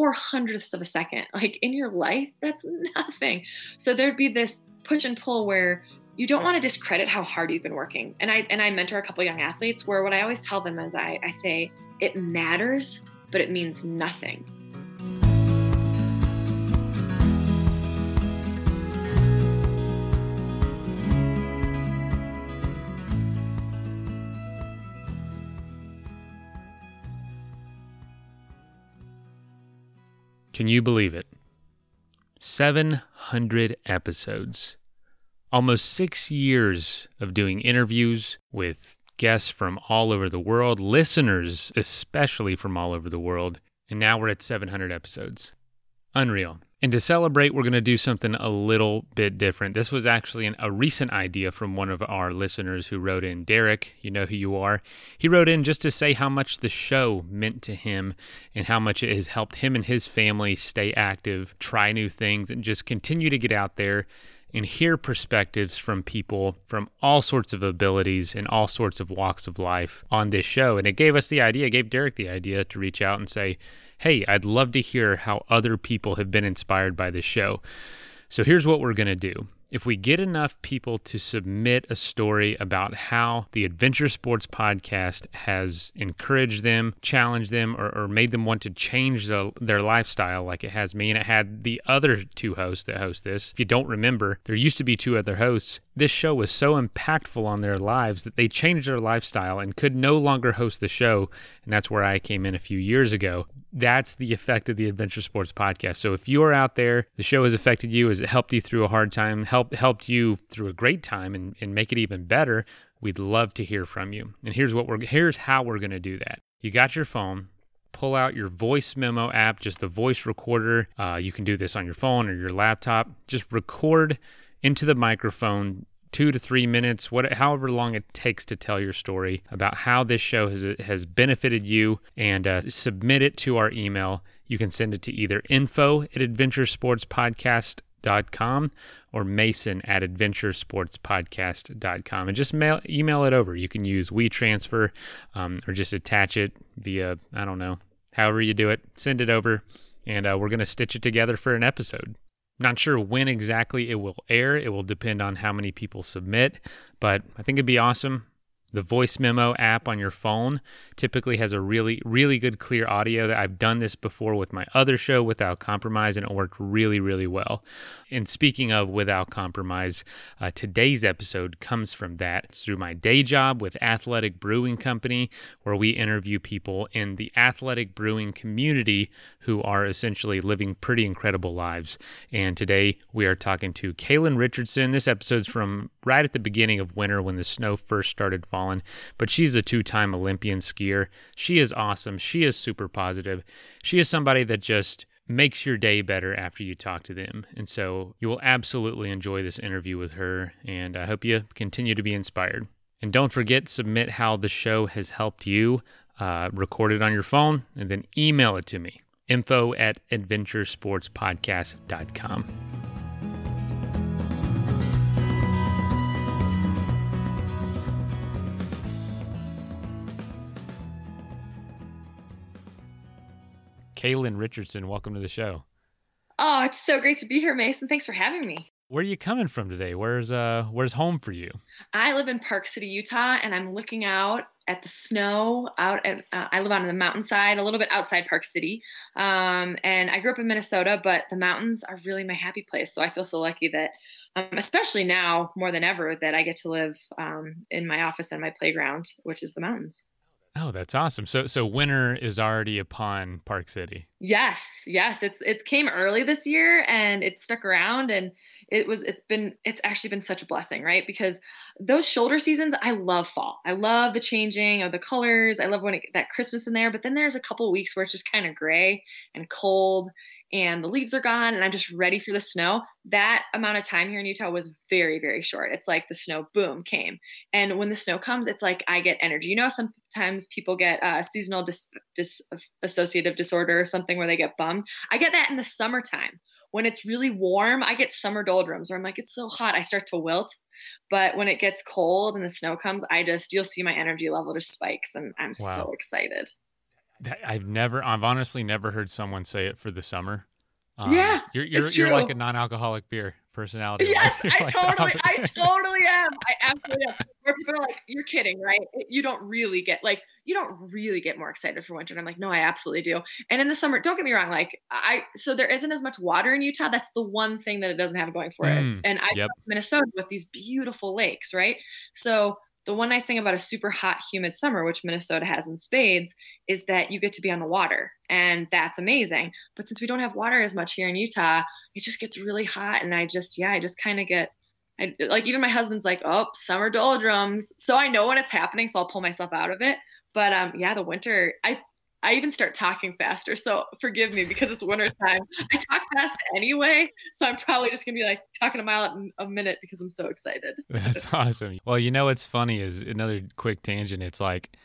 four hundredths of a second. Like in your life, that's nothing. So there'd be this push and pull where you don't want to discredit how hard you've been working. And I and I mentor a couple young athletes where what I always tell them is I, I say it matters, but it means nothing. Can you believe it? 700 episodes. Almost six years of doing interviews with guests from all over the world, listeners especially from all over the world, and now we're at 700 episodes. Unreal. And to celebrate, we're going to do something a little bit different. This was actually an, a recent idea from one of our listeners who wrote in. Derek, you know who you are. He wrote in just to say how much the show meant to him and how much it has helped him and his family stay active, try new things, and just continue to get out there and hear perspectives from people from all sorts of abilities and all sorts of walks of life on this show. And it gave us the idea, gave Derek the idea to reach out and say, hey, I'd love to hear how other people have been inspired by this show. So here's what we're going to do. If we get enough people to submit a story about how the Adventure Sports podcast has encouraged them, challenged them, or, or made them want to change the, their lifestyle like it has me, and it had the other two hosts that host this. If you don't remember, there used to be two other hosts. This show was so impactful on their lives that they changed their lifestyle and could no longer host the show. And that's where I came in a few years ago that's the effect of the Adventure Sports podcast. So if you are out there, the show has affected you, has it helped you through a hard time, helped helped you through a great time and, and make it even better, we'd love to hear from you. And here's what we're here's how we're gonna do that. You got your phone, pull out your voice memo app, just the voice recorder. Uh, you can do this on your phone or your laptop. Just record into the microphone two to three minutes, what, however long it takes to tell your story about how this show has, has benefited you and uh, submit it to our email. You can send it to either info at adventuresportspodcast.com or mason at adventuresportspodcast.com and just mail, email it over. You can use WeTransfer um, or just attach it via, I don't know, however you do it. Send it over and uh, we're going to stitch it together for an episode. Not sure when exactly it will air. It will depend on how many people submit, but I think it'd be awesome the voice memo app on your phone typically has a really, really good clear audio. That I've done this before with my other show, Without Compromise, and it worked really, really well. And speaking of Without Compromise, uh, today's episode comes from that. It's through my day job with Athletic Brewing Company, where we interview people in the athletic brewing community who are essentially living pretty incredible lives. And today we are talking to Kaylin Richardson. This episode's from right at the beginning of winter when the snow first started falling fallen, but she's a two time Olympian skier. She is awesome. She is super positive. She is somebody that just makes your day better after you talk to them. And so you will absolutely enjoy this interview with her. And I hope you continue to be inspired. And don't forget, submit how the show has helped you. Uh, record it on your phone and then email it to me info at adventuresportspodcast.com. Kaylin Richardson, welcome to the show. Oh, it's so great to be here, Mason. Thanks for having me. Where are you coming from today? Where's uh where's home for you? I live in Park City, Utah, and I'm looking out at the snow out at uh, I live on the mountainside, a little bit outside Park City. Um, and I grew up in Minnesota, but the mountains are really my happy place. So I feel so lucky that um, especially now more than ever that I get to live um, in my office and my playground, which is the mountains. Oh, that's awesome. So so winter is already upon Park City. Yes, yes. It's it's came early this year and it stuck around and it was it's been it's actually been such a blessing, right? Because those shoulder seasons, I love fall. I love the changing of the colors. I love when it, that Christmas in there, but then there's a couple weeks where it's just kind of gray and cold and the leaves are gone and I'm just ready for the snow. That amount of time here in Utah was very, very short. It's like the snow, boom, came. And when the snow comes, it's like I get energy. You know, sometimes people get uh, seasonal dis- dis- associative disorder or something where they get bummed. I get that in the summertime. When it's really warm, I get summer doldrums where I'm like, it's so hot, I start to wilt. But when it gets cold and the snow comes, I just, you'll see my energy level just spikes and I'm wow. so excited. I've never, I've honestly never heard someone say it for the summer. Um, yeah, you're you're, you're like a non-alcoholic beer personality. Yes, I like totally, I totally am. I absolutely am. Where people are like, "You're kidding, right?" You don't really get like, you don't really get more excited for winter. And I'm like, no, I absolutely do. And in the summer, don't get me wrong, like I, so there isn't as much water in Utah. That's the one thing that it doesn't have going for mm, it. And I yep. Minnesota with these beautiful lakes, right? So the one nice thing about a super hot, humid summer, which Minnesota has in spades, is that you get to be on the water. And that's amazing. But since we don't have water as much here in Utah, it just gets really hot. And I just, yeah, I just kind of get, I, like, even my husband's like, oh, summer doldrums. So I know when it's happening. So I'll pull myself out of it. But um, yeah, the winter, I I even start talking faster. So forgive me because it's winter time. I talk fast anyway. So I'm probably just going to be like talking a mile a minute because I'm so excited. That's awesome. Well, you know what's funny is another quick tangent. It's like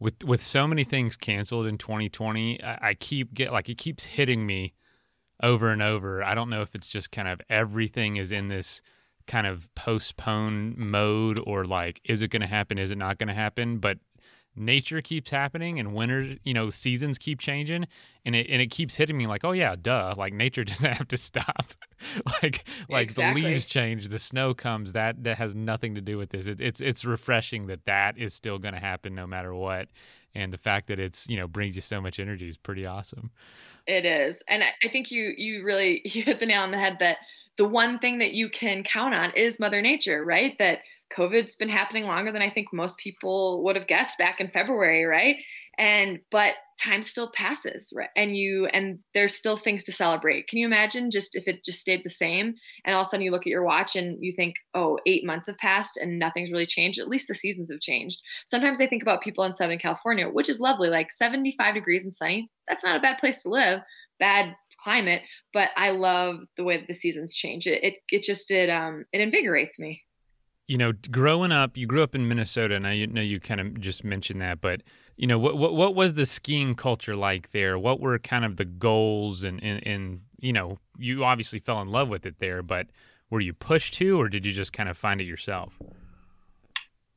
with with so many things canceled in 2020, I, I keep get like it keeps hitting me over and over. I don't know if it's just kind of everything is in this kind of postpone mode or like is it going to happen is it not going to happen but nature keeps happening and winter, you know, seasons keep changing and it and it keeps hitting me like, oh yeah, duh. Like nature doesn't have to stop. like like exactly. the leaves change, the snow comes. That that has nothing to do with this. It, it's it's refreshing that that is still going to happen no matter what. And the fact that it's you know brings you so much energy is pretty awesome. It is, and I think you you really you hit the nail on the head that the one thing that you can count on is Mother Nature, right? That COVID's been happening longer than I think most people would have guessed back in February, right? And but time still passes, right? And you and there's still things to celebrate. Can you imagine just if it just stayed the same and all of a sudden you look at your watch and you think, oh, eight months have passed and nothing's really changed? At least the seasons have changed. Sometimes I think about people in Southern California, which is lovely, like 75 degrees and sunny. That's not a bad place to live. Bad climate, but I love the way the seasons change. It it, it just it um it invigorates me you know, growing up, you grew up in Minnesota, and I know you kind of just mentioned that, but you know, what what what was the skiing culture like there? What were kind of the goals, and and, and you know, you obviously fell in love with it there, but were you pushed to, or did you just kind of find it yourself?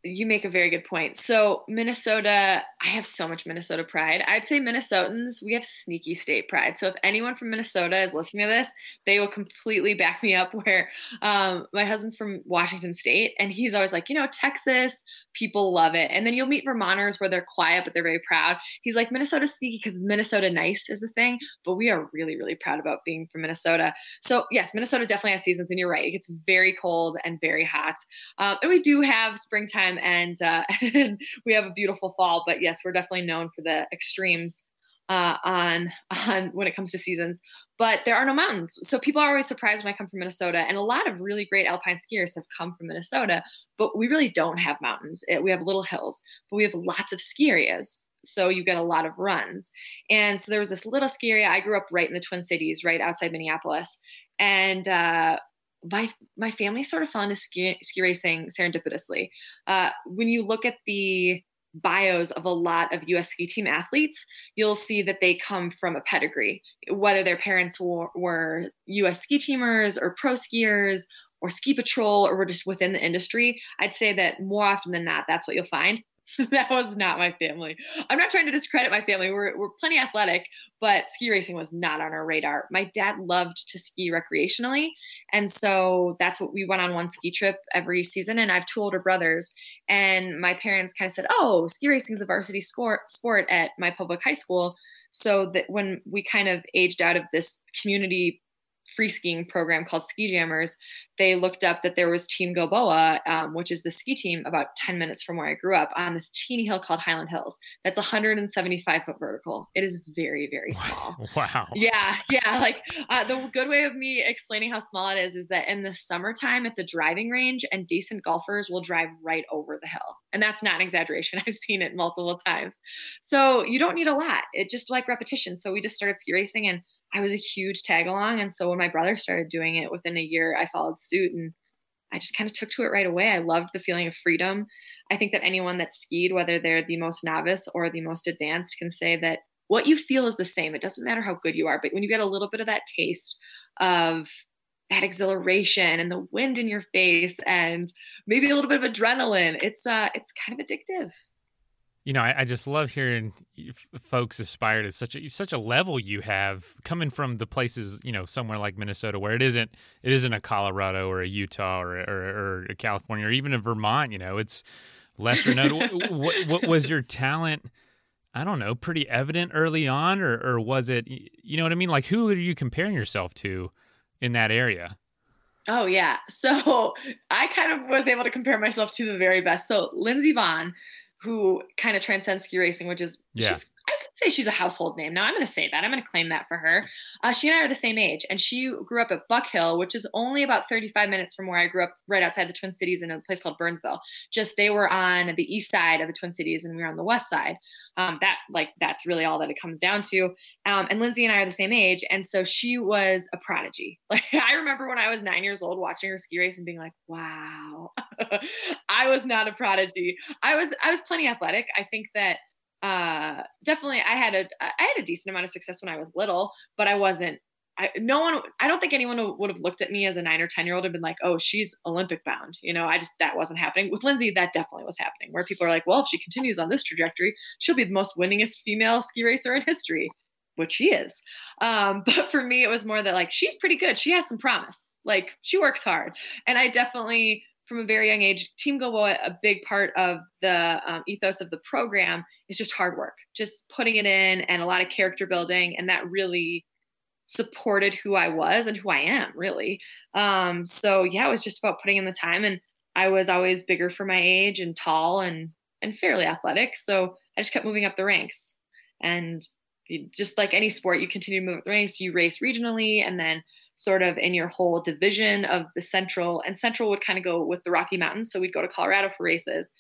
You make a very good point. So, Minnesota, I have so much Minnesota pride. I'd say Minnesotans, we have sneaky state pride. So, if anyone from Minnesota is listening to this, they will completely back me up. Where um, my husband's from Washington State, and he's always like, you know, Texas, people love it. And then you'll meet Vermonters where they're quiet, but they're very proud. He's like, Minnesota sneaky because Minnesota nice is the thing, but we are really, really proud about being from Minnesota. So, yes, Minnesota definitely has seasons, and you're right. It gets very cold and very hot. Um, and we do have springtime time and, uh, and we have a beautiful fall. But yes, we're definitely known for the extremes uh, on on when it comes to seasons. But there are no mountains, so people are always surprised when I come from Minnesota. And a lot of really great alpine skiers have come from Minnesota, but we really don't have mountains. We have little hills, but we have lots of ski areas. So you get a lot of runs. And so there was this little ski area. I grew up right in the Twin Cities, right outside Minneapolis. And uh, my my family sort of fell into ski, ski racing serendipitously. Uh, when you look at the bios of a lot of US ski team athletes, you'll see that they come from a pedigree, whether their parents were, were US ski teamers or pro skiers or ski patrol or were just within the industry. I'd say that more often than not, that's what you'll find. that was not my family. I'm not trying to discredit my family. We're, we're plenty athletic, but ski racing was not on our radar. My dad loved to ski recreationally. And so that's what we went on one ski trip every season. And I have two older brothers. And my parents kind of said, Oh, ski racing is a varsity sport at my public high school. So that when we kind of aged out of this community free skiing program called Ski Jammers, they looked up that there was Team Gilboa, um, which is the ski team about 10 minutes from where I grew up on this teeny hill called Hyland Hills. That's 175 foot vertical. It is very, very small. Wow. Yeah. Yeah. Like uh, the good way of me explaining how small it is is that in the summertime, it's a driving range and decent golfers will drive right over the hill. And that's not an exaggeration. I've seen it multiple times. So you don't need a lot. It just like repetition. So we just started ski racing and I was a huge tag along. And so when my brother started doing it within a year, I followed suit and I just kind of took to it right away. I loved the feeling of freedom. I think that anyone that skied, whether they're the most novice or the most advanced, can say that what you feel is the same. It doesn't matter how good you are, but when you get a little bit of that taste of that exhilaration and the wind in your face and maybe a little bit of adrenaline, it's uh it's kind of addictive. You know, I, I, just love hearing folks aspire to such a such a level you have coming from the places, you know, somewhere like Minnesota where it isn't it isn't a Colorado or a Utah or or, or a California or even a Vermont. You know, it's lesser known. what, what was your talent? I don't know, pretty evident early on, or or was it? You know what I mean? Like, who are you comparing yourself to in that area? Oh yeah. So I kind of was able to compare myself to the very best. So Lindsey Vonn, who kind of transcends ski racing, which is yeah. she's I could say she's a household name. Now I'm going to say that. I'm going to claim that for her. Uh, she and I are the same age, and she grew up at Buck Hill, which is only about 35 minutes from where I grew up, right outside the Twin Cities in a place called Burnsville. Just they were on the east side of the Twin Cities, and we were on the west side. Um, that like that's really all that it comes down to. Um, and Lindsey and I are the same age, and so she was a prodigy. Like I remember when I was nine years old watching her ski race and being like, "Wow, I was not a prodigy. I was I was plenty athletic. I think that." Uh, definitely I had a I had a decent amount of success when I was little, but I wasn't. I no one. I don't think anyone would have looked at me as a nine or ten year old and been like, "Oh, she's Olympic bound." You know, I just that wasn't happening with Lindsey. That definitely was happening. Where people are like, "Well, if she continues on this trajectory, she'll be the most winningest female ski racer in history." Which she is. Um, but for me, it was more that like she's pretty good. She has some promise. Like she works hard, and I definitely from a very young age, Team Gilboa, a big part of the um, ethos of the program is just hard work, just putting it in and a lot of character building. And that really supported who I was and who I am, really. Um, so, yeah, it was just about putting in the time. And I was always bigger for my age and tall and, and fairly athletic. So I just kept moving up the ranks. And just like any sport, you continue to move up the ranks, you race regionally and then sort of in your whole division of the central and central would kind of go with the rocky mountains. So we'd go to colorado for races.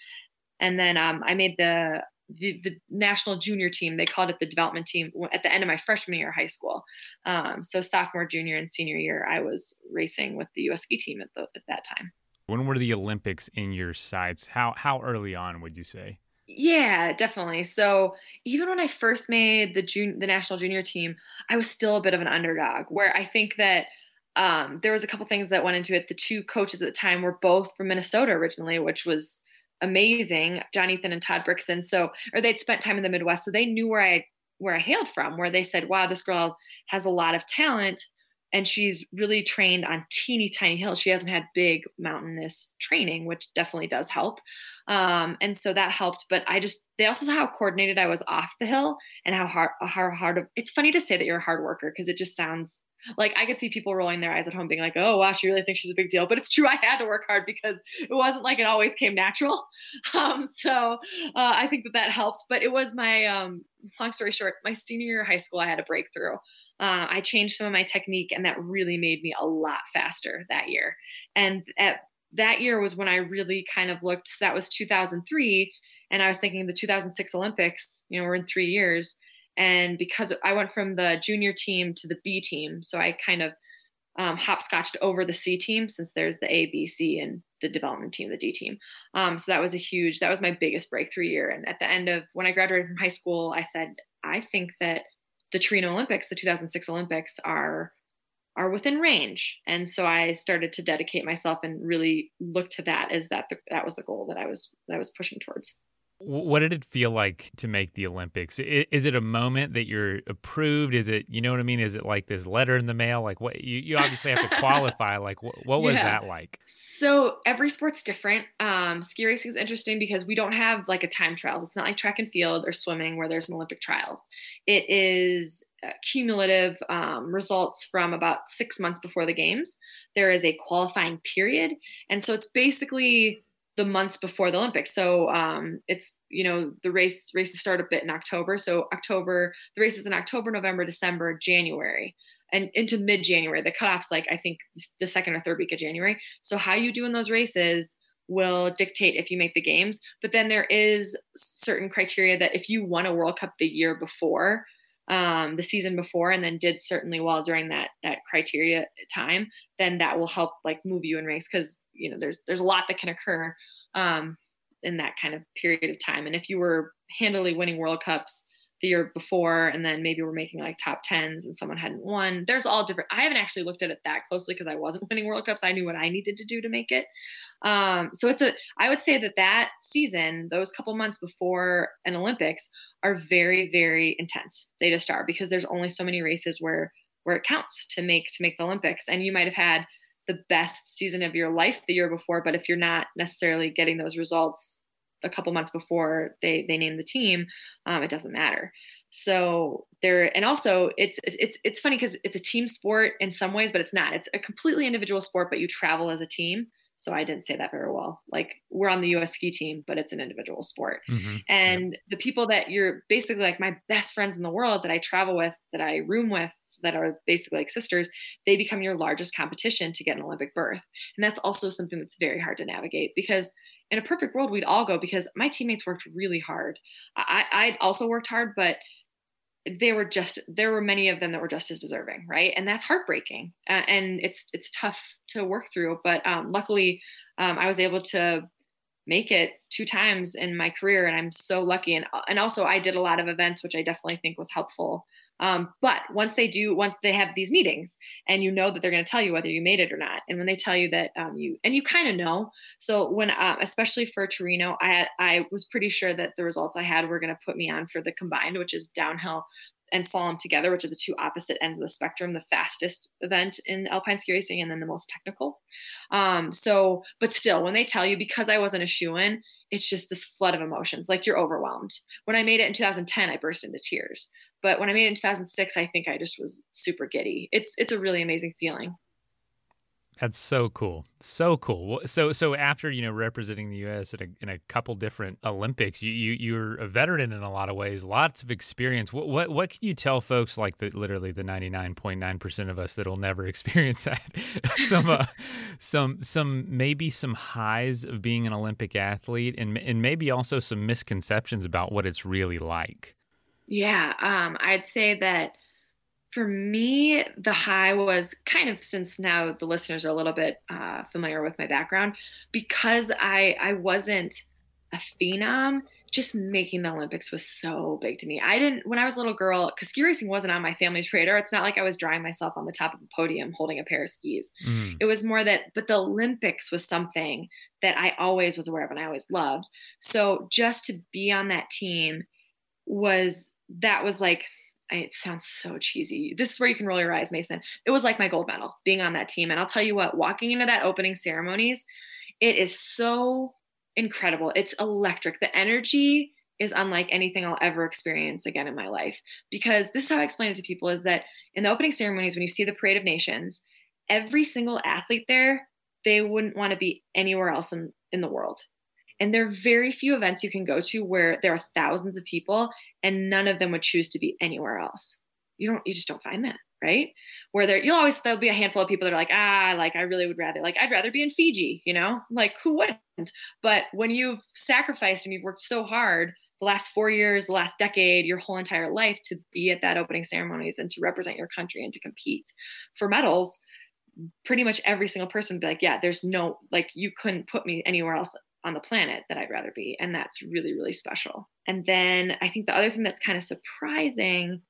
And then um, i made the, the, the national junior team. They called it the development team at the end of my freshman year of high school. Um, so sophomore junior and senior year i was racing with the us ski team at, the, at that time. When were the olympics in your sights? How how early on would you say yeah, definitely. So even when I first made the jun- the national junior team, I was still a bit of an underdog. Where I think that um, there was a couple things that went into it. The two coaches at the time were both from Minnesota originally, which was amazing. John Ethan and Todd Brickson. So, or they'd spent time in the Midwest, so they knew where I where I hailed from. Where they said, "Wow, this girl has a lot of talent." And she's really trained on teeny tiny hills. She hasn't had big mountainous training, which definitely does help. Um, and so that helped. But I just they also saw how coordinated I was off the hill and how hard how hard of, it's funny to say that you're a hard worker because it just sounds like I could see people rolling their eyes at home being like, oh wow, she really thinks she's a big deal. But it's true, I had to work hard because it wasn't like it always came natural. Um, so uh, I think that that helped. But it was my um, long story short, my senior year of high school, I had a breakthrough uh, I changed some of my technique, and that really made me a lot faster that year. And at, that year was when I really kind of looked. So that was 2003, and I was thinking the 2006 Olympics. You know, we're in three years, and because I went from the junior team to the B team, so I kind of um, hopscotched over the C team since there's the A, B, C, and the development team, the D team. Um, so that was a huge, that was my biggest breakthrough year. And at the end of when I graduated from high school, I said, I think that the Torino Olympics, the 2006 Olympics, are are within range. And so I started to dedicate myself and really look to that as that that was the goal that I was that I was pushing towards. What did it feel like to make the Olympics? Is it a moment that you're approved? Is it, you know what I mean? Is it like this letter in the mail? Like what you, you obviously have to qualify. Like what, what was yeah. that like? So every sport's different. Um, ski racing is interesting because we don't have like a time trials. It's not like track and field or swimming where there's an Olympic trials. It is uh, cumulative um, results from about six months before the games. There is a qualifying period. And so it's basically the months before the Olympics. So um, it's you know the race races start a bit in October. So October the races in October, November, December, January, and into mid January. The cutoffs like I think the second or third week of January. So how you do in those races will dictate if you make the games. But then there is certain criteria that if you won a World Cup the year before, um, the season before and then did certainly well during that that criteria time, then that will help like move you in ranks because you know there's there's a lot that can occur um, in that kind of period of time. And if you were handily winning World Cups the year before and then maybe we're making like top tens and someone hadn't won, there's all different. I haven't actually looked at it that closely because I wasn't winning World Cups. I knew what I needed to do to make it. Um, so it's a, I would say that that season, those couple months before an Olympics, are very, very intense. They just are because there's only so many races where where it counts to make to make the Olympics. And you might have had the best season of your life the year before, but if you're not necessarily getting those results a couple months before they they name the team, um, it doesn't matter. So there, and also it's it's it's funny because it's a team sport in some ways, but it's not. It's a completely individual sport, but you travel as a team. So I didn't say that very well. Like we're on the US ski team, but it's an individual sport. Mm-hmm. And yep. the people that you're basically like my best friends in the world that I travel with, that I room with, that are basically like sisters, they become your largest competition to get an Olympic berth. And that's also something that's very hard to navigate because in a perfect world, we'd all go because my teammates worked really hard. I, I also worked hard, but they were just there were many of them that were just as deserving right? And that's heartbreaking. Uh, and it's it's tough to work through but um, luckily um, i was able to make it two times in my career and i'm so lucky. And and also i did a lot of events which i definitely think was helpful um, but once they do, once they have these meetings and you know that they're going to tell you whether you made it or not. And when they tell you that um, you, and you kind of know. So when, uh, especially for Torino, I I was pretty sure that the results I had were going to put me on for the combined, which is downhill and slalom together, which are the two opposite ends of the spectrum, the fastest event in alpine ski racing and then the most technical. Um, so, but still, when they tell you, because I wasn't a shoe in, it's just this flood of emotions, like you're overwhelmed. When I made it in 2010, I burst into tears. But when I made it in 2006, I think I just was super giddy. It's it's a really amazing feeling. That's so cool, so cool. So so after you know representing the U.S. in a, in a couple different Olympics, you, you you're a veteran in a lot of ways, lots of experience. What what what can you tell folks like the literally the 99.9 percent of us that'll never experience that? some uh, some some maybe some highs of being an Olympic athlete, and and maybe also some misconceptions about what it's really like. Yeah, um, I'd say that for me, the high was kind of since now the listeners are a little bit uh, familiar with my background, because I I wasn't a phenom. Just making the Olympics was so big to me. I didn't when I was a little girl because ski racing wasn't on my family's radar. It's not like I was drawing myself on the top of a podium holding a pair of skis. Mm. It was more that, but the Olympics was something that I always was aware of and I always loved. So just to be on that team was that was like it sounds so cheesy. This is where you can roll your eyes, Mason. It was like my gold medal being on that team. And I'll tell you what, walking into that opening ceremonies, it is so incredible. It's electric. The energy is unlike anything I'll ever experience again in my life. Because this is how I explain it to people is that in the opening ceremonies, when you see the Parade of Nations, every single athlete there, they wouldn't want to be anywhere else in, in the world. And there are very few events you can go to where there are thousands of people and none of them would choose to be anywhere else. You don't, you just don't find that, right? Where there, you'll always, there'll be a handful of people that are like, ah, like I really would rather, like, I'd rather be in Fiji, you know, like who wouldn't? But when you've sacrificed and you've worked so hard the last four years, the last decade, your whole entire life to be at that opening ceremonies and to represent your country and to compete for medals, pretty much every single person would be like, yeah, there's no, like, you couldn't put me anywhere else on the planet that I'd rather be. And that's really, really special. And then I think the other thing that's kind of surprising,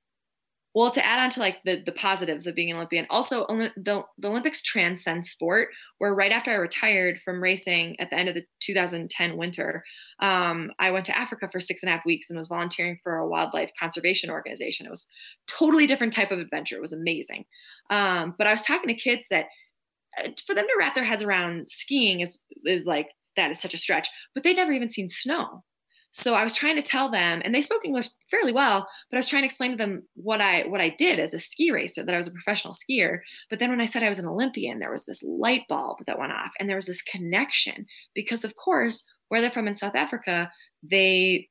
well, to add on to like the, the positives of being an Olympian, also the, the Olympics transcend sport, where right after I retired from racing at the end of the 2010 winter, um, I went to Africa for six and a half weeks and was volunteering for a wildlife conservation organization. It was totally different type of adventure. It was amazing. Um, but I was talking to kids that uh, for them to wrap their heads around skiing is is like that is such a stretch, but they'd never even seen snow. So I was trying to tell them, and they spoke English fairly well, but I was trying to explain to them what I what I did as a ski racer, that I was a professional skier. But then when I said I was an Olympian, there was this light bulb that went off, and there was this connection because, of course, where they're from in South Africa, they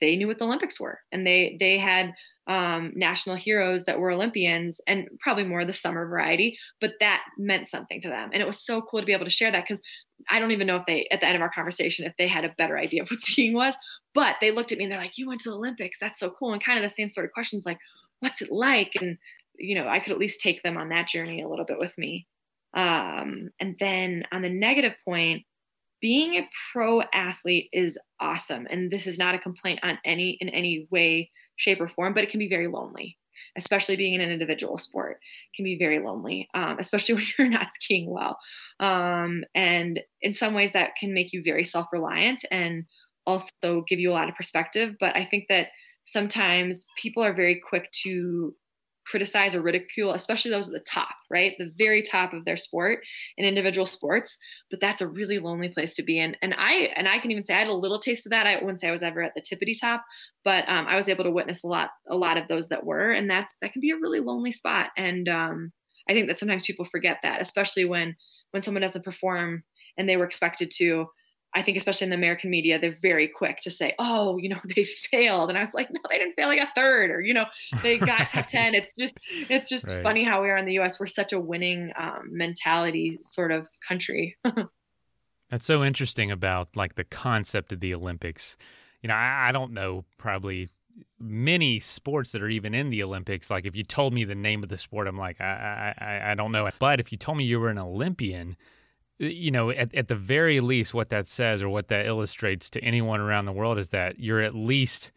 they knew what the Olympics were, and they they had um, national heroes that were Olympians and probably more the summer variety, but that meant something to them. And it was so cool to be able to share that because I don't even know if they, at the end of our conversation, if they had a better idea of what skiing was, but they looked at me and they're like, you went to the Olympics. That's so cool. And kind of the same sort of questions like, what's it like? And, you know, I could at least take them on that journey a little bit with me. Um, and then on the negative point, being a pro athlete is awesome. And this is not a complaint on any, in any way, shape or form, but it can be very lonely especially being in an individual sport can be very lonely um, especially when you're not skiing well um, and in some ways that can make you very self-reliant and also give you a lot of perspective but i think that sometimes people are very quick to criticize or ridicule, especially those at the top, right? The very top of their sport in individual sports. But that's a really lonely place to be in. And I and I can even say I had a little taste of that. I wouldn't say I was ever at the tippity top, but um, I was able to witness a lot, a lot of those that were. And that's that can be a really lonely spot. And um, I think that sometimes people forget that, especially when when someone doesn't perform and they were expected to I think especially in the American media, they're very quick to say, "Oh, you know, they failed," and I was like, "No, they didn't fail. They got third, or you know, they got top ten. It's just, it's just right. funny how we are in the U.S. We're such a winning um, mentality sort of country. That's so interesting about like the concept of the Olympics. You know, I, I don't know probably many sports that are even in the Olympics. Like if you told me the name of the sport, I'm like, I, I, I don't know. But if you told me you were an Olympian you know, at, at the very least, what that says or what that illustrates to anyone around the world is that you're at least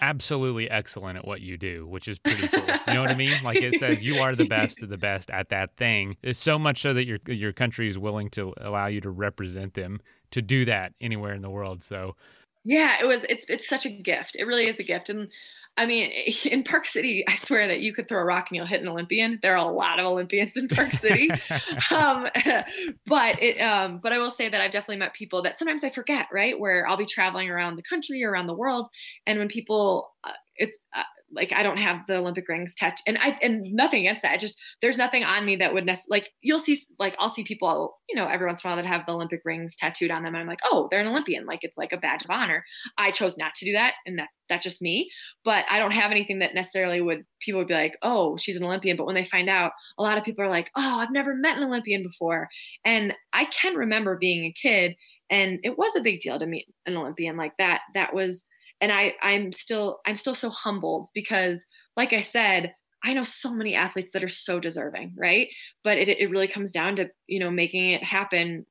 absolutely excellent at what you do, which is pretty cool. you know what I mean? Like it says you are the best of the best at that thing. It's so much so that your your country is willing to allow you to represent them to do that anywhere in the world. So yeah, it was it's it's such a gift. It really is a gift. And I mean, in Park City, I swear that you could throw a rock and you'll hit an Olympian. There are a lot of Olympians in Park City, um, but it. Um, but I will say that I've definitely met people that sometimes I forget, right? Where I'll be traveling around the country, around the world, and when people, uh, it's uh, like I don't have the Olympic rings tattooed, and I and nothing against that. I just there's nothing on me that would necessarily like you'll see like I'll see people you know every once in a while that have the Olympic rings tattooed on them, and I'm like, oh, they're an Olympian, like it's like a badge of honor. I chose not to do that, and that that's just me. But I don't have anything that necessarily would people would be like, oh, she's an Olympian. But when they find out, a lot of people are like, oh, I've never met an Olympian before, and I can remember being a kid, and it was a big deal to meet an Olympian like that. That was and i i'm still i'm still so humbled because like i said i know so many athletes that are so deserving right? But it, it really comes down to you know making it happen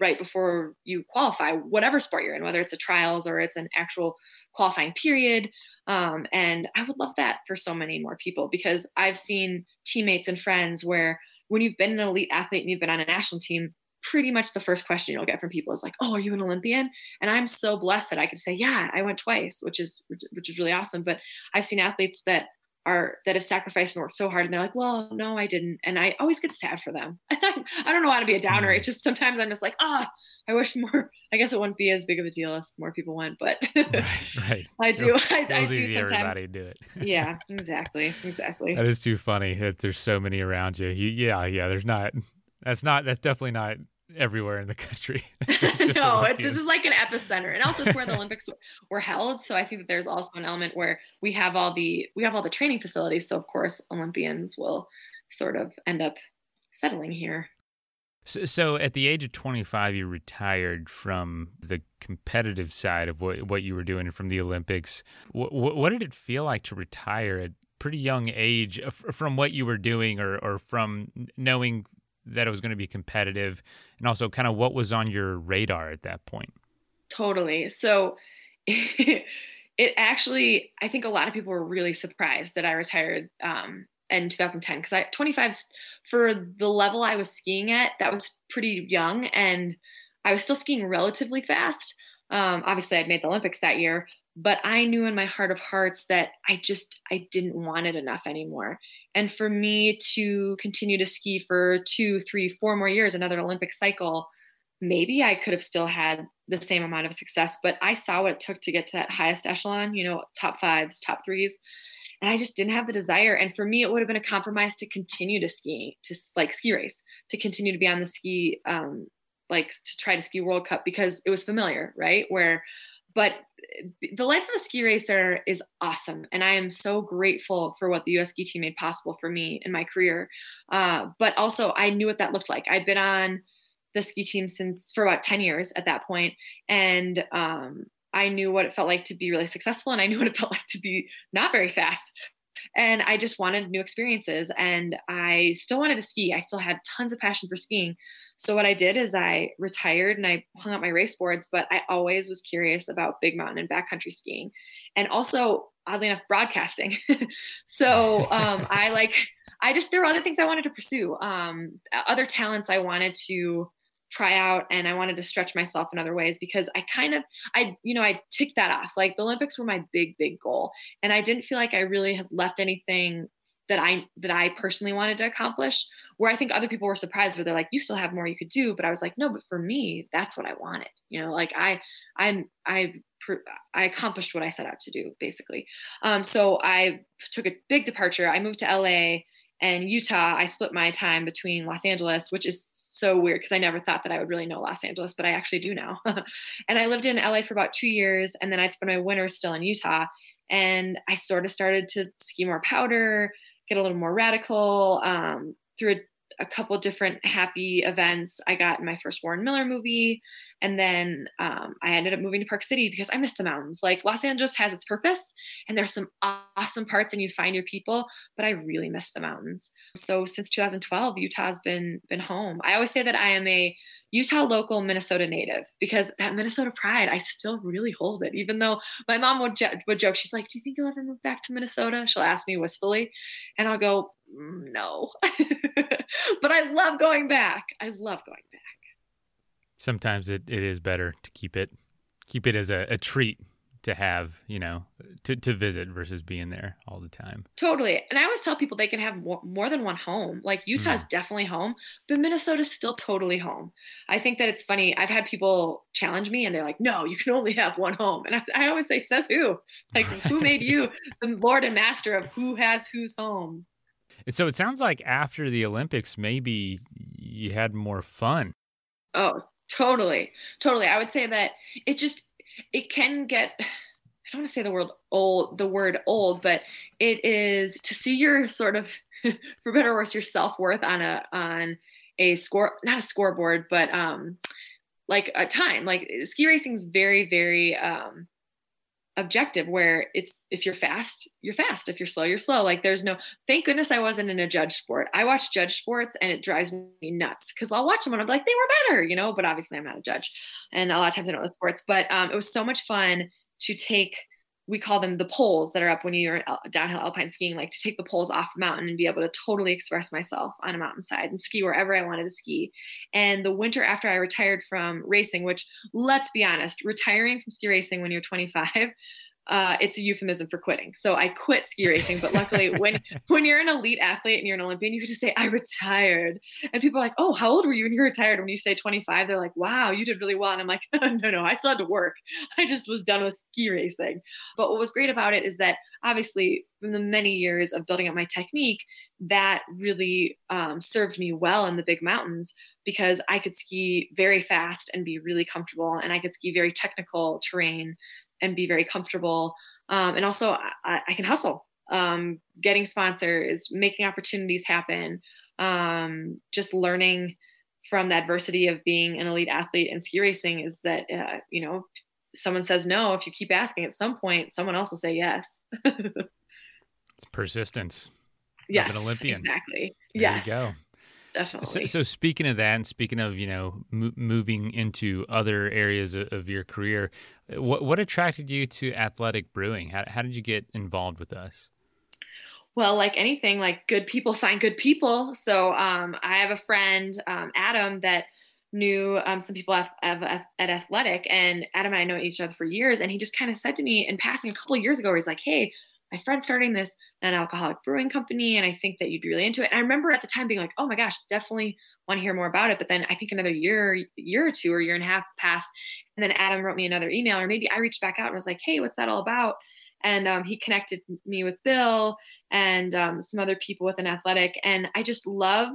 right before you qualify whatever sport you're in whether it's a trials or it's an actual qualifying period. Um, and i would love that for so many more people because i've seen teammates and friends where when you've been an elite athlete and you've been on a national team pretty much the first question you'll get from people is like, "Oh, are you an Olympian?" And I'm so blessed that I could say, "Yeah, I went twice," which is which is really awesome. But I've seen athletes that are that have sacrificed and worked so hard, and they're like, "Well, no, I didn't," and I always get sad for them. I don't know how to be a downer. Mm. It's just sometimes I'm just like, ah. I wish more. I guess it wouldn't be as big of a deal if more people went, but right, right. I do. I, I do sometimes. Everybody do it. yeah, exactly, exactly. That is too funny. That There's so many around you. you. Yeah, yeah. There's not. That's not. That's definitely not everywhere in the country. no, it, this is like an epicenter, and also it's where the Olympics were held. So I think that there's also an element where we have all the we have all the training facilities. So of course, Olympians will sort of end up settling here. So, so at the age of 25, you retired from the competitive side of what what you were doing from the Olympics. What, what did it feel like to retire at pretty young age uh, from what you were doing, or or from knowing that it was going to be competitive and also kind of what was on your radar at that point? Totally. So it, actually i think a lot of people were really surprised that i retired um, in 2010 because i 25 for the level i was skiing at that was pretty young and i was still skiing relatively fast. Um, obviously i'd made the olympics that year but i knew in my heart of hearts that i just i didn't want it enough anymore. And for me to continue to ski for two three four more years another olympic cycle maybe i could have still had the same amount of success but i saw what it took to get to that highest echelon you know top fives top threes and i just didn't have the desire. And for me it would have been a compromise to continue to ski to like ski race to continue to be on the ski um like to try to ski world cup because it was familiar right? Where but the life of a ski racer is awesome and i am so grateful for what the us ski team made possible for me in my career. Uh, but also i knew what that looked like. I'd been on the ski team since for about 10 years at that point and um, i knew what it felt like to be really successful and i knew what it felt like to be not very fast. And i just wanted new experiences and i still wanted to ski. I still had tons of passion for skiing so what I did is I retired and I hung up my race boards, but I always was curious about big mountain and backcountry skiing. And also oddly enough broadcasting. so um, I like I just there were other things I wanted to pursue, um, other talents I wanted to try out and I wanted to stretch myself in other ways because I kind of I you know I ticked that off like the Olympics were my big big goal and I didn't feel like I really had left anything that I that I personally wanted to accomplish where I think other people were surprised where they're like you still have more you could do but I was like no but for me that's what I wanted you know like I I'm I I accomplished what I set out to do basically um, so I took a big departure I moved to LA and Utah, I split my time between Los Angeles, which is so weird because I never thought that I would really know Los Angeles, but I actually do now. and I lived in LA for about two years, and then I'd spend my winters still in Utah. And I sort of started to ski more powder, get a little more radical. Um, through a, a couple different happy events, I got my first Warren Miller movie. And then um, I ended up moving to Park City because I miss the mountains. Like Los Angeles has its purpose and there's some awesome parts and you find your people, but I really miss the mountains. So since 2012, Utah's been been home. I always say that I am a Utah local Minnesota native because that Minnesota pride, I still really hold it. Even though my mom would, jo- would joke, she's like, Do you think you'll ever move back to Minnesota? She'll ask me wistfully. And I'll go, No. but I love going back. I love going back sometimes it, it is better to keep it keep it as a, a treat to have, you know, to, to visit versus being there all the time. Totally. And I always tell people they can have more, more than one home. Like Utah's mm. definitely home, but Minnesota's still totally home. I think that it's funny. I've had people challenge me and they're like, no, you can only have one home. And I, I always say, says who? Like, who made you the Lord and master of who has whose home? And so it sounds like after the Olympics, maybe you had more fun. Oh, Totally. Totally. I would say that it just it can get I don't want to say the word old the word old, but it is to see your sort of for better or worse your self-worth on a on a score not a scoreboard, but um like a time. Like ski racing is very, very um objective where it's if you're fast you're fast. If you're slow you're slow. Like there's no thank goodness i wasn't in a judge sport. I watch judge sports and it drives me nuts because i'll watch them and i'm like they were better you know but obviously i'm not a judge. And a lot of times i don't know the sports but um, it was so much fun to take we call them the poles that are up when you're uh, downhill alpine skiing, like to take the poles off the mountain and be able to totally express myself on a mountainside and ski wherever I wanted to ski. And the winter after I retired from racing, which let's be honest, retiring from ski racing when you're 25 uh, it's a euphemism for quitting. So I quit ski racing. But luckily, when when you're an elite athlete and you're an Olympian, you can just say I retired, and people are like, "Oh, how old were you when you retired?" When you say 25, they're like, "Wow, you did really well." And I'm like, "No, no, I still had to work. I just was done with ski racing." But what was great about it is that obviously, from the many years of building up my technique, that really um, served me well in the big mountains because I could ski very fast and be really comfortable, and I could ski very technical terrain and be very comfortable. Um, and also, I, I can hustle, um, getting sponsors, making opportunities happen, um, just learning from the adversity of being an elite athlete in ski racing is that, uh, you know, someone says no, if you keep asking, at some point, someone else will say yes. It's persistence. Yes, Olympian. exactly. There yes. you go definitely. So, so, speaking of that, and speaking of you know moving into other areas of, of, your career, what what attracted you to athletic brewing? How how did you get involved with us? Well, like anything, like good people find good people. So um, I have a friend, um, Adam, that knew um, some people at, at, at, Athletic, and Adam and I know each other for years. And he just kind of said to me in passing a couple of years ago, he's like, "Hey, my friend's starting this non-alcoholic brewing company and i think that you'd be really into it. And i remember at the time being like oh my gosh definitely want to hear more about it. But then i think another year year or two or year and a half passed and then adam wrote me another email or maybe i reached back out and was like hey what's that all about? And um, he connected me with bill and um, some other people with an athletic and i just love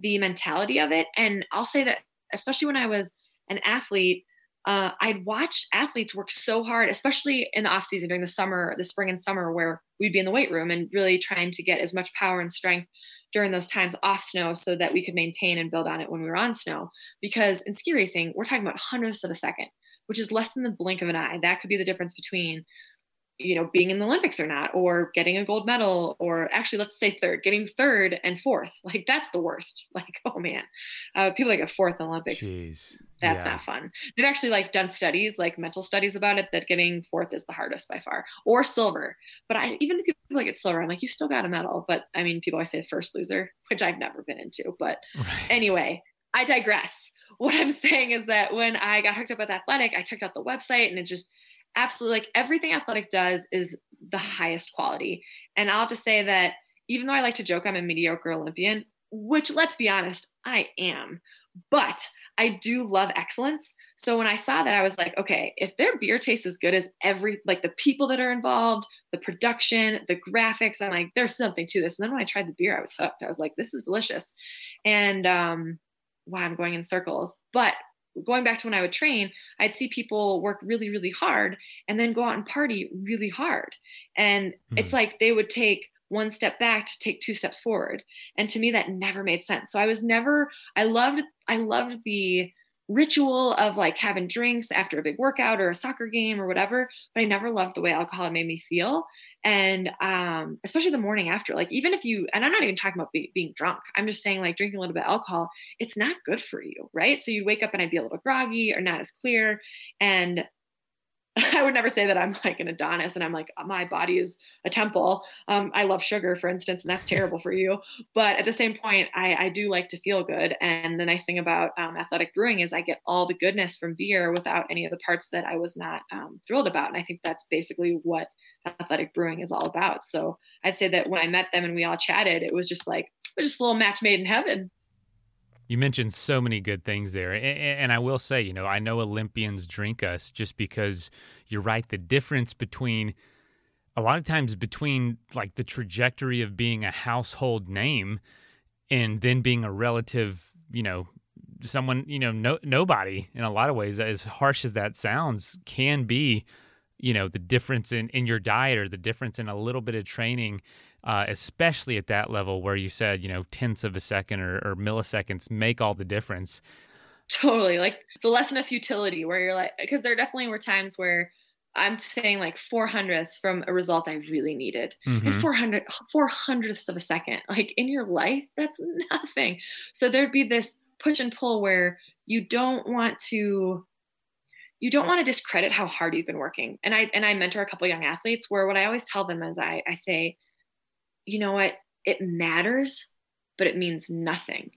the mentality of it. And i'll say that especially when i was an athlete uh, I'd watch athletes work so hard, especially in the off season during the summer, the spring and summer, where we'd be in the weight room and really trying to get as much power and strength during those times off snow so that we could maintain and build on it when we were on snow. Because in ski racing, we're talking about hundredths of a second, which is less than the blink of an eye. That could be the difference between you know, being in the Olympics or not, or getting a gold medal, or actually, let's say third, getting third and fourth. Like that's the worst. Like, oh man, uh, people that get fourth in Olympics, Jeez. that's yeah. not fun. They've actually like done studies, like mental studies about it, that getting fourth is the hardest by far, or silver. But I even the people that get silver, I'm like, you still got a medal. But I mean, people always say first loser, which I've never been into. But right. anyway, I digress. What I'm saying is that when I got hooked up with athletic, I checked out the website and it just absolutely like everything athletic does is the highest quality. And I'll have to say that even though I like to joke I'm a mediocre Olympian, which let's be honest, I am, but I do love excellence. So when I saw that, I was like, okay, if their beer tastes as good as every, like the people that are involved, the production, the graphics, I'm like, there's something to this. And then when I tried the beer, I was hooked. I was like, this is delicious. And um, wow, I'm going in circles. But going back to when I would train, I'd see people work really, really hard and then go out and party really hard. And mm-hmm. it's like they would take one step back to take two steps forward. And to me, that never made sense. So I was never, I loved, I loved the ritual of like having drinks after a big workout or a soccer game or whatever, but I never loved the way alcohol made me feel and um, especially the morning after like even if you and i'm not even talking about be, being drunk. I'm just saying like drinking a little bit of alcohol it's not good for you right? So you'd wake up and i'd be a little groggy or not as clear. And I would never say that I'm like an Adonis and I'm like, my body is a temple. Um, I love sugar, for instance, and that's terrible for you. But at the same point, I, I do like to feel good. And the nice thing about um, athletic brewing is I get all the goodness from beer without any of the parts that I was not um, thrilled about. And I think that's basically what athletic brewing is all about. So I'd say that when I met them and we all chatted, it was just like was just a little match made in heaven. You mentioned so many good things there. And I will say, you know, I know Olympians drink us just because you're right. The difference between a lot of times between like the trajectory of being a household name and then being a relative, you know, someone, you know, no, nobody in a lot of ways, as harsh as that sounds, can be you know the difference in in your diet or the difference in a little bit of training uh, especially at that level where you said you know tenths of a second or, or milliseconds make all the difference totally like the lesson of futility where you're like because there definitely were times where i'm saying like four hundredths from a result i really needed mm-hmm. and 400 four hundredths of a second like in your life that's nothing so there'd be this push and pull where you don't want to you don't want to discredit how hard you've been working. And I and I mentor a couple young athletes where what I always tell them is I I say, you know what, it matters, but it means nothing,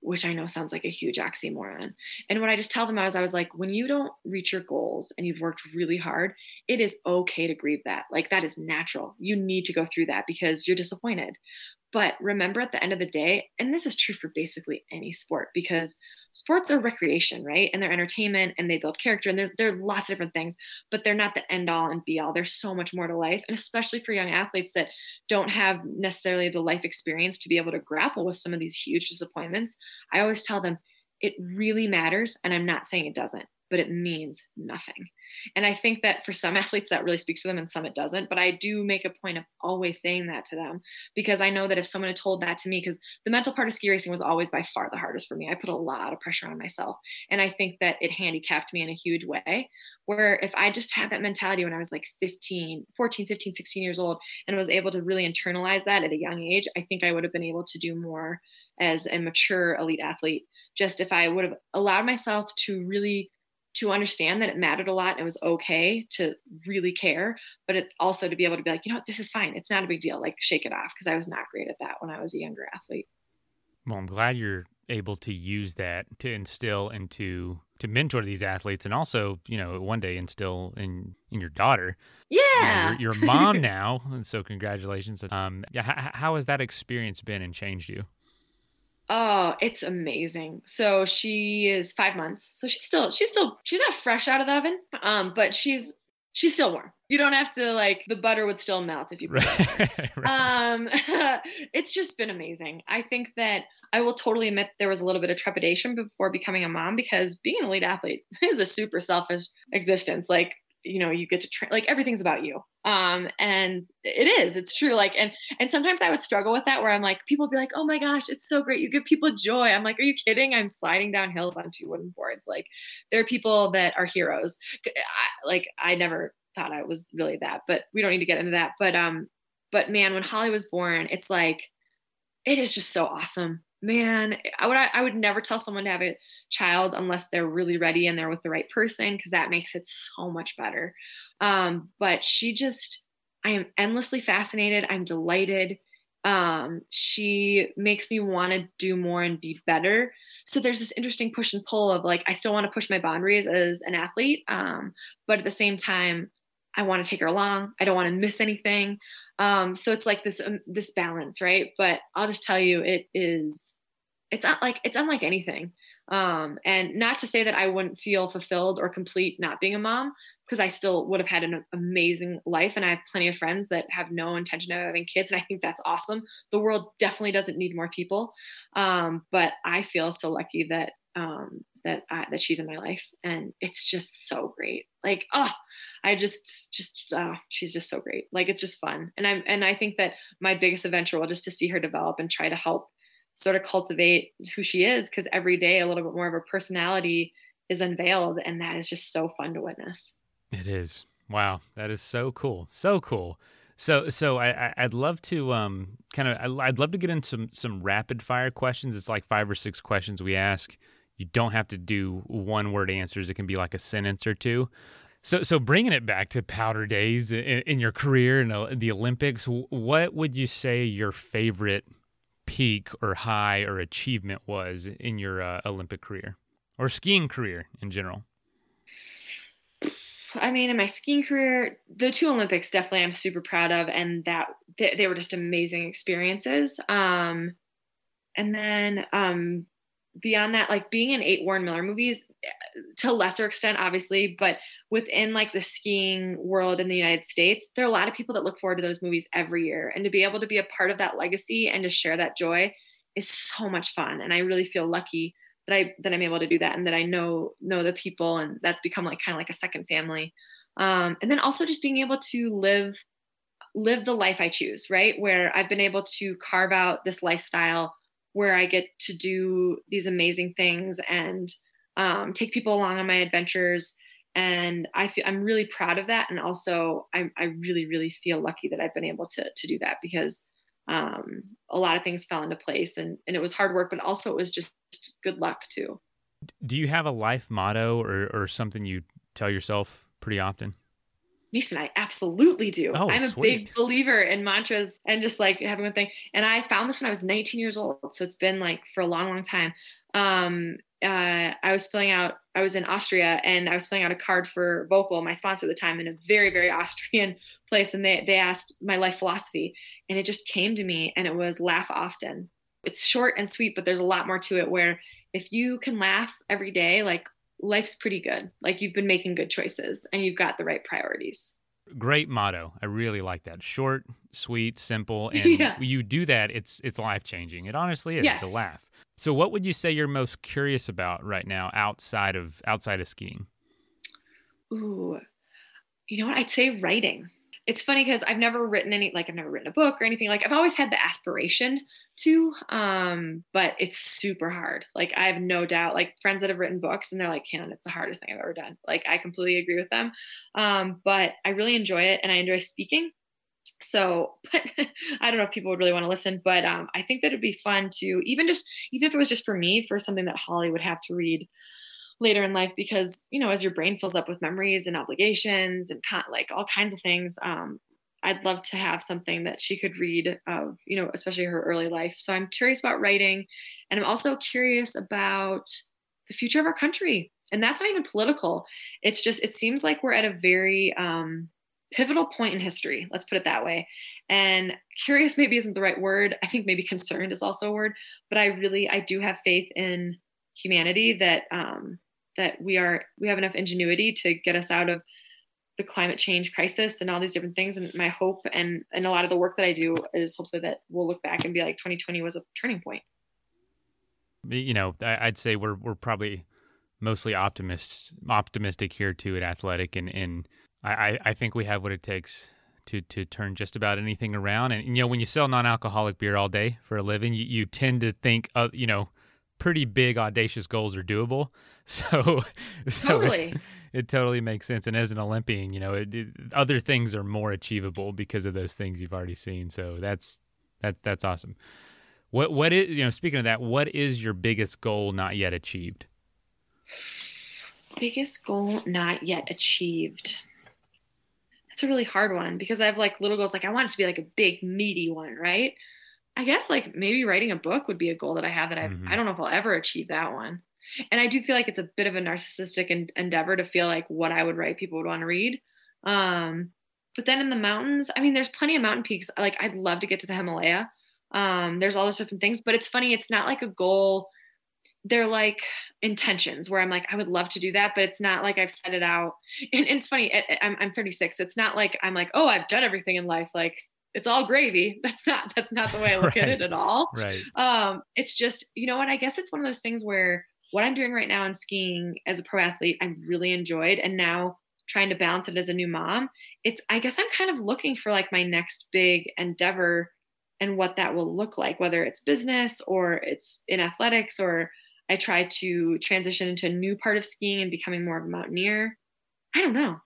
which I know sounds like a huge oxymoron. And what I just tell them is I was like, when you don't reach your goals and you've worked really hard, it is okay to grieve that. Like that is natural. You need to go through that because you're disappointed. But remember at the end of the day, and this is true for basically any sport because sports are recreation, right? And they're entertainment and they build character and there's there are lots of different things, but they're not the end all and be all. There's so much more to life. And especially for young athletes that don't have necessarily the life experience to be able to grapple with some of these huge disappointments, I always tell them it really matters. And I'm not saying it doesn't, but it means nothing. And I think that for some athletes that really speaks to them and some it doesn't. But I do make a point of always saying that to them because I know that if someone had told that to me, because the mental part of ski racing was always by far the hardest for me. I put a lot of pressure on myself. And I think that it handicapped me in a huge way. Where if I just had that mentality when I was like 15, 14, 15, 16 years old and was able to really internalize that at a young age, I think I would have been able to do more as a mature elite athlete. Just if I would have allowed myself to really to understand that it mattered a lot and it was okay to really care, but it also to be able to be like, you know what, this is fine. It's not a big deal. Like shake it off because I was not great at that when I was a younger athlete. Well, I'm glad you're able to use that to instill and to to mentor these athletes and also, you know, one day instill in in your daughter. Yeah. You are mom now, and so congratulations. Um yeah, how, how has that experience been and changed you? Oh, it's amazing. So she is five months. So she's still she's still she's not fresh out of the oven. Um, but she's she's still warm. You don't have to like the butter would still melt if you put it. right. Um, it's just been amazing. I think that I will totally admit there was a little bit of trepidation before becoming a mom because being an elite athlete is a super selfish existence. Like you know you get to train like everything's about you. Um and it is it's true like and and sometimes i would struggle with that where i'm like people be like oh my gosh it's so great you give people joy. I'm like are you kidding? I'm sliding down hills on two wooden boards. Like there are people that are heroes. I, like i never thought I was really that, but we don't need to get into that. But um, but man, when Holly was born, it's like it is just so awesome. Man, I would I would never tell someone to have a child unless they're really ready and they're with the right person because that makes it so much better. Um, but she just I am endlessly fascinated. I'm delighted. Um, she makes me want to do more and be better. So there's this interesting push and pull of like I still want to push my boundaries as an athlete, um, but at the same time, I want to take her along. I don't want to miss anything. Um, so it's like this um, this balance, right? But I'll just tell you, it is. It's not like it's unlike anything. Um, and not to say that I wouldn't feel fulfilled or complete not being a mom, because I still would have had an amazing life. And I have plenty of friends that have no intention of having kids. And I think that's awesome. The world definitely doesn't need more people. Um, but I feel so lucky that, um, that, I, that she's in my life and it's just so great. Like, oh, I just, just, oh, she's just so great. Like, it's just fun. And I'm, and I think that my biggest adventure will just to see her develop and try to help sort of cultivate who she is. Cause every day a little bit more of her personality is unveiled. And that is just so fun to witness. It is. Wow, that is so cool. So cool. So, so I, I'd love to um, kind of, I'd love to get into some, some rapid fire questions. It's like five or six questions we ask. You don't have to do one word answers. It can be like a sentence or two. So, so bringing it back to powder days in, in your career and the Olympics, what would you say your favorite peak or high or achievement was in your uh, Olympic career or skiing career in general? I mean, in my skiing career, the two Olympics definitely I'm super proud of, and that they, they were just amazing experiences. Um, and then um, beyond that, like being in eight Warren Miller movies, to a lesser extent, obviously, but within like the skiing world in the United States, there are a lot of people that look forward to those movies every year, and to be able to be a part of that legacy and to share that joy is so much fun. And I really feel lucky that I that I'm able to do that and that I know know the people and that's become like kind of like a second family. Um, and then also just being able to live live the life I choose, right? Where I've been able to carve out this lifestyle where I get to do these amazing things and um, take people along on my adventures. And I feel I'm really proud of that. And also I, I really, really feel lucky that I've been able to, to do that because um, a lot of things fell into place and, and it was hard work, but also it was just good luck too. Do you have a life motto or, or something you tell yourself pretty often? Mason, I absolutely do. Oh, I'm a sweet. big believer in mantras and just like having a thing. And I found this when I was 19 years old. So it's been like for a long, long time. Um, uh, I was filling out, I was in Austria and I was filling out a card for Völkl, my sponsor at the time, in a very, very Austrian place. And they, they asked my life philosophy. And it just came to me and it was laugh often it's short and sweet, but there's a lot more to it where if you can laugh every day, like life's pretty good. Like you've been making good choices and you've got the right priorities. Great motto. I really like that. Short, sweet, simple, and Yeah. you do that, it's it's life changing. It honestly is Yes. to laugh. So, what would you say you're most curious about right now outside of outside of skiing? Ooh, you know what? I'd say writing. It's funny because I've never written any, like I've never written a book or anything. Like I've always had the aspiration to, um, but it's super hard. Like I have no doubt. Like friends that have written books and they're like, "Canon, it's the hardest thing I've ever done." Like I completely agree with them. Um, but I really enjoy it and I enjoy speaking. So, but I don't know if people would really want to listen, but um, I think that it'd be fun to even just, even if it was just for me, for something that Holly would have to read later in life because you know as your brain fills up with memories and obligations and con- like all kinds of things um, i'd love to have something that she could read of you know especially her early life. So i'm curious about writing and i'm also curious about the future of our country. And that's not even political. It's just it seems like we're at a very um, pivotal point in history. Let's put it that way. And curious maybe isn't the right word. I think maybe concerned is also a word. But i really i do have faith in humanity that um, that we are we have enough ingenuity to get us out of the climate change crisis and all these different things. And my hope and and a lot of the work that i do is hopefully that we'll look back and be like 2020 was a turning point. You know, I'd say we're we're probably mostly optimists optimistic here too at Athletic, and and I I- think we have what it takes to to turn just about anything around. And you know, when you sell non-alcoholic beer all day for a living, you, you tend to think, uh, you know, pretty big, audacious goals are doable. So, so Totally. it totally makes sense. And as an Olympian, you know, it, it, other things are more achievable because of those things you've already seen. So that's that's that's awesome. What what is you know? Speaking of that, what is your biggest goal not yet achieved? Biggest goal not yet achieved. That's a really hard one because I have like little goals. Like I want it to be like a big meaty one, right? I guess like maybe writing a book would be a goal that I have that I Mhm. I don't know if I'll ever achieve that one. And I do feel like it's a bit of a narcissistic en- endeavor to feel like what I would write people would want to read. Um, but then in the mountains, I mean, there's plenty of mountain peaks. Like I'd love to get to the Himalaya. Um, there's all those different things, but it's funny. It's not like a goal. They're like intentions where I'm like, I would love to do that, but it's not like I've set it out. And, and it's funny. I- I'm, I'm 36. It's not like I'm like, oh, I've done everything in life. Like it's all gravy. That's not. That's not the way I look at it at all Right. um it's just you know what i guess it's one of those things where what i'm doing right now in skiing as a pro athlete i really enjoyed and now trying to balance it as a new mom it's i guess i'm kind of looking for like my next big endeavor and what that will look like whether it's business or it's in athletics or i try to transition into a new part of skiing and becoming more of a mountaineer i don't know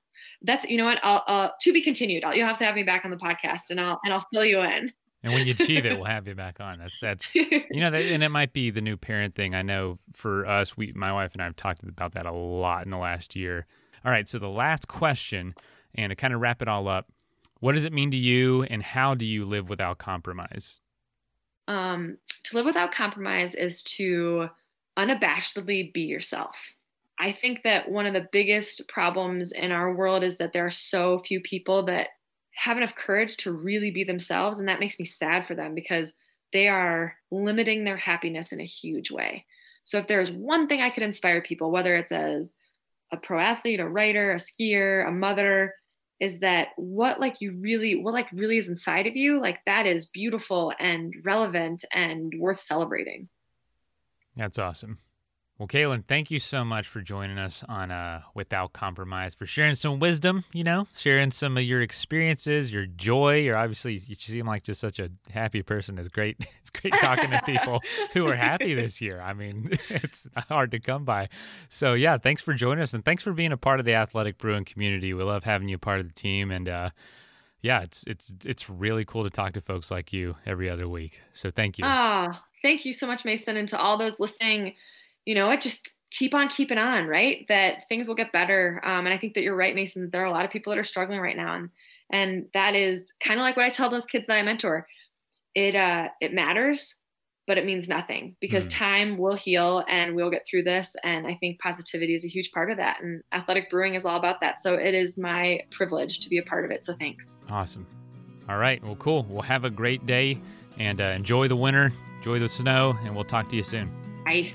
that's you know what i'll uh, to be continued I'll, you'll have to have me back on the podcast and i'll and i'll fill you in And when you achieve it, we'll have you back on. That's that's you know, that, and it might be the new parent thing. I know for us, we, my wife and I have talked about that a lot in the last year. All right, so the last question, and to kind of wrap it all up, what does it mean to you, and how do you live without compromise? um, to live without compromise is to unabashedly be yourself. I think that one of the biggest problems in our world is that there are so few people that have enough courage to really be themselves. And that makes me sad for them because they are limiting their happiness in a huge way. So, if there's one thing I could inspire people, whether it's as a pro athlete, a writer, a skier, a mother, is that what like you really what like really is inside of you like that is beautiful and relevant and worth celebrating That's awesome. Well, Kaylin, thank you so much for joining us on uh, Without Compromise, for sharing some wisdom, you know, sharing some of your experiences, your joy. You're obviously, you seem like just such a happy person. It's great. It's great talking to people who are happy this year. I mean, it's hard to come by. So, yeah, thanks for joining us and thanks for being a part of the Athletic Brewing community. We love having you part of the team. And, uh, yeah, it's it's it's really cool to talk to folks like you every other week. So thank you. oh thank you so much mason and to all those listening you know what just keep on keeping on right that things will get better um, and i think that you're right mason there are a lot of people that are struggling right now and and that is kind of like what i tell those kids that i mentor it uh it matters but it means nothing because Mm. time will heal and we'll get through this and i think positivity is a huge part of that and athletic brewing is all about that so it is my privilege to be a part of it so thanks Awesome. All right. Well, cool. We'll have a great day and uh, enjoy the winter, enjoy the snow, and we'll talk to you soon. bye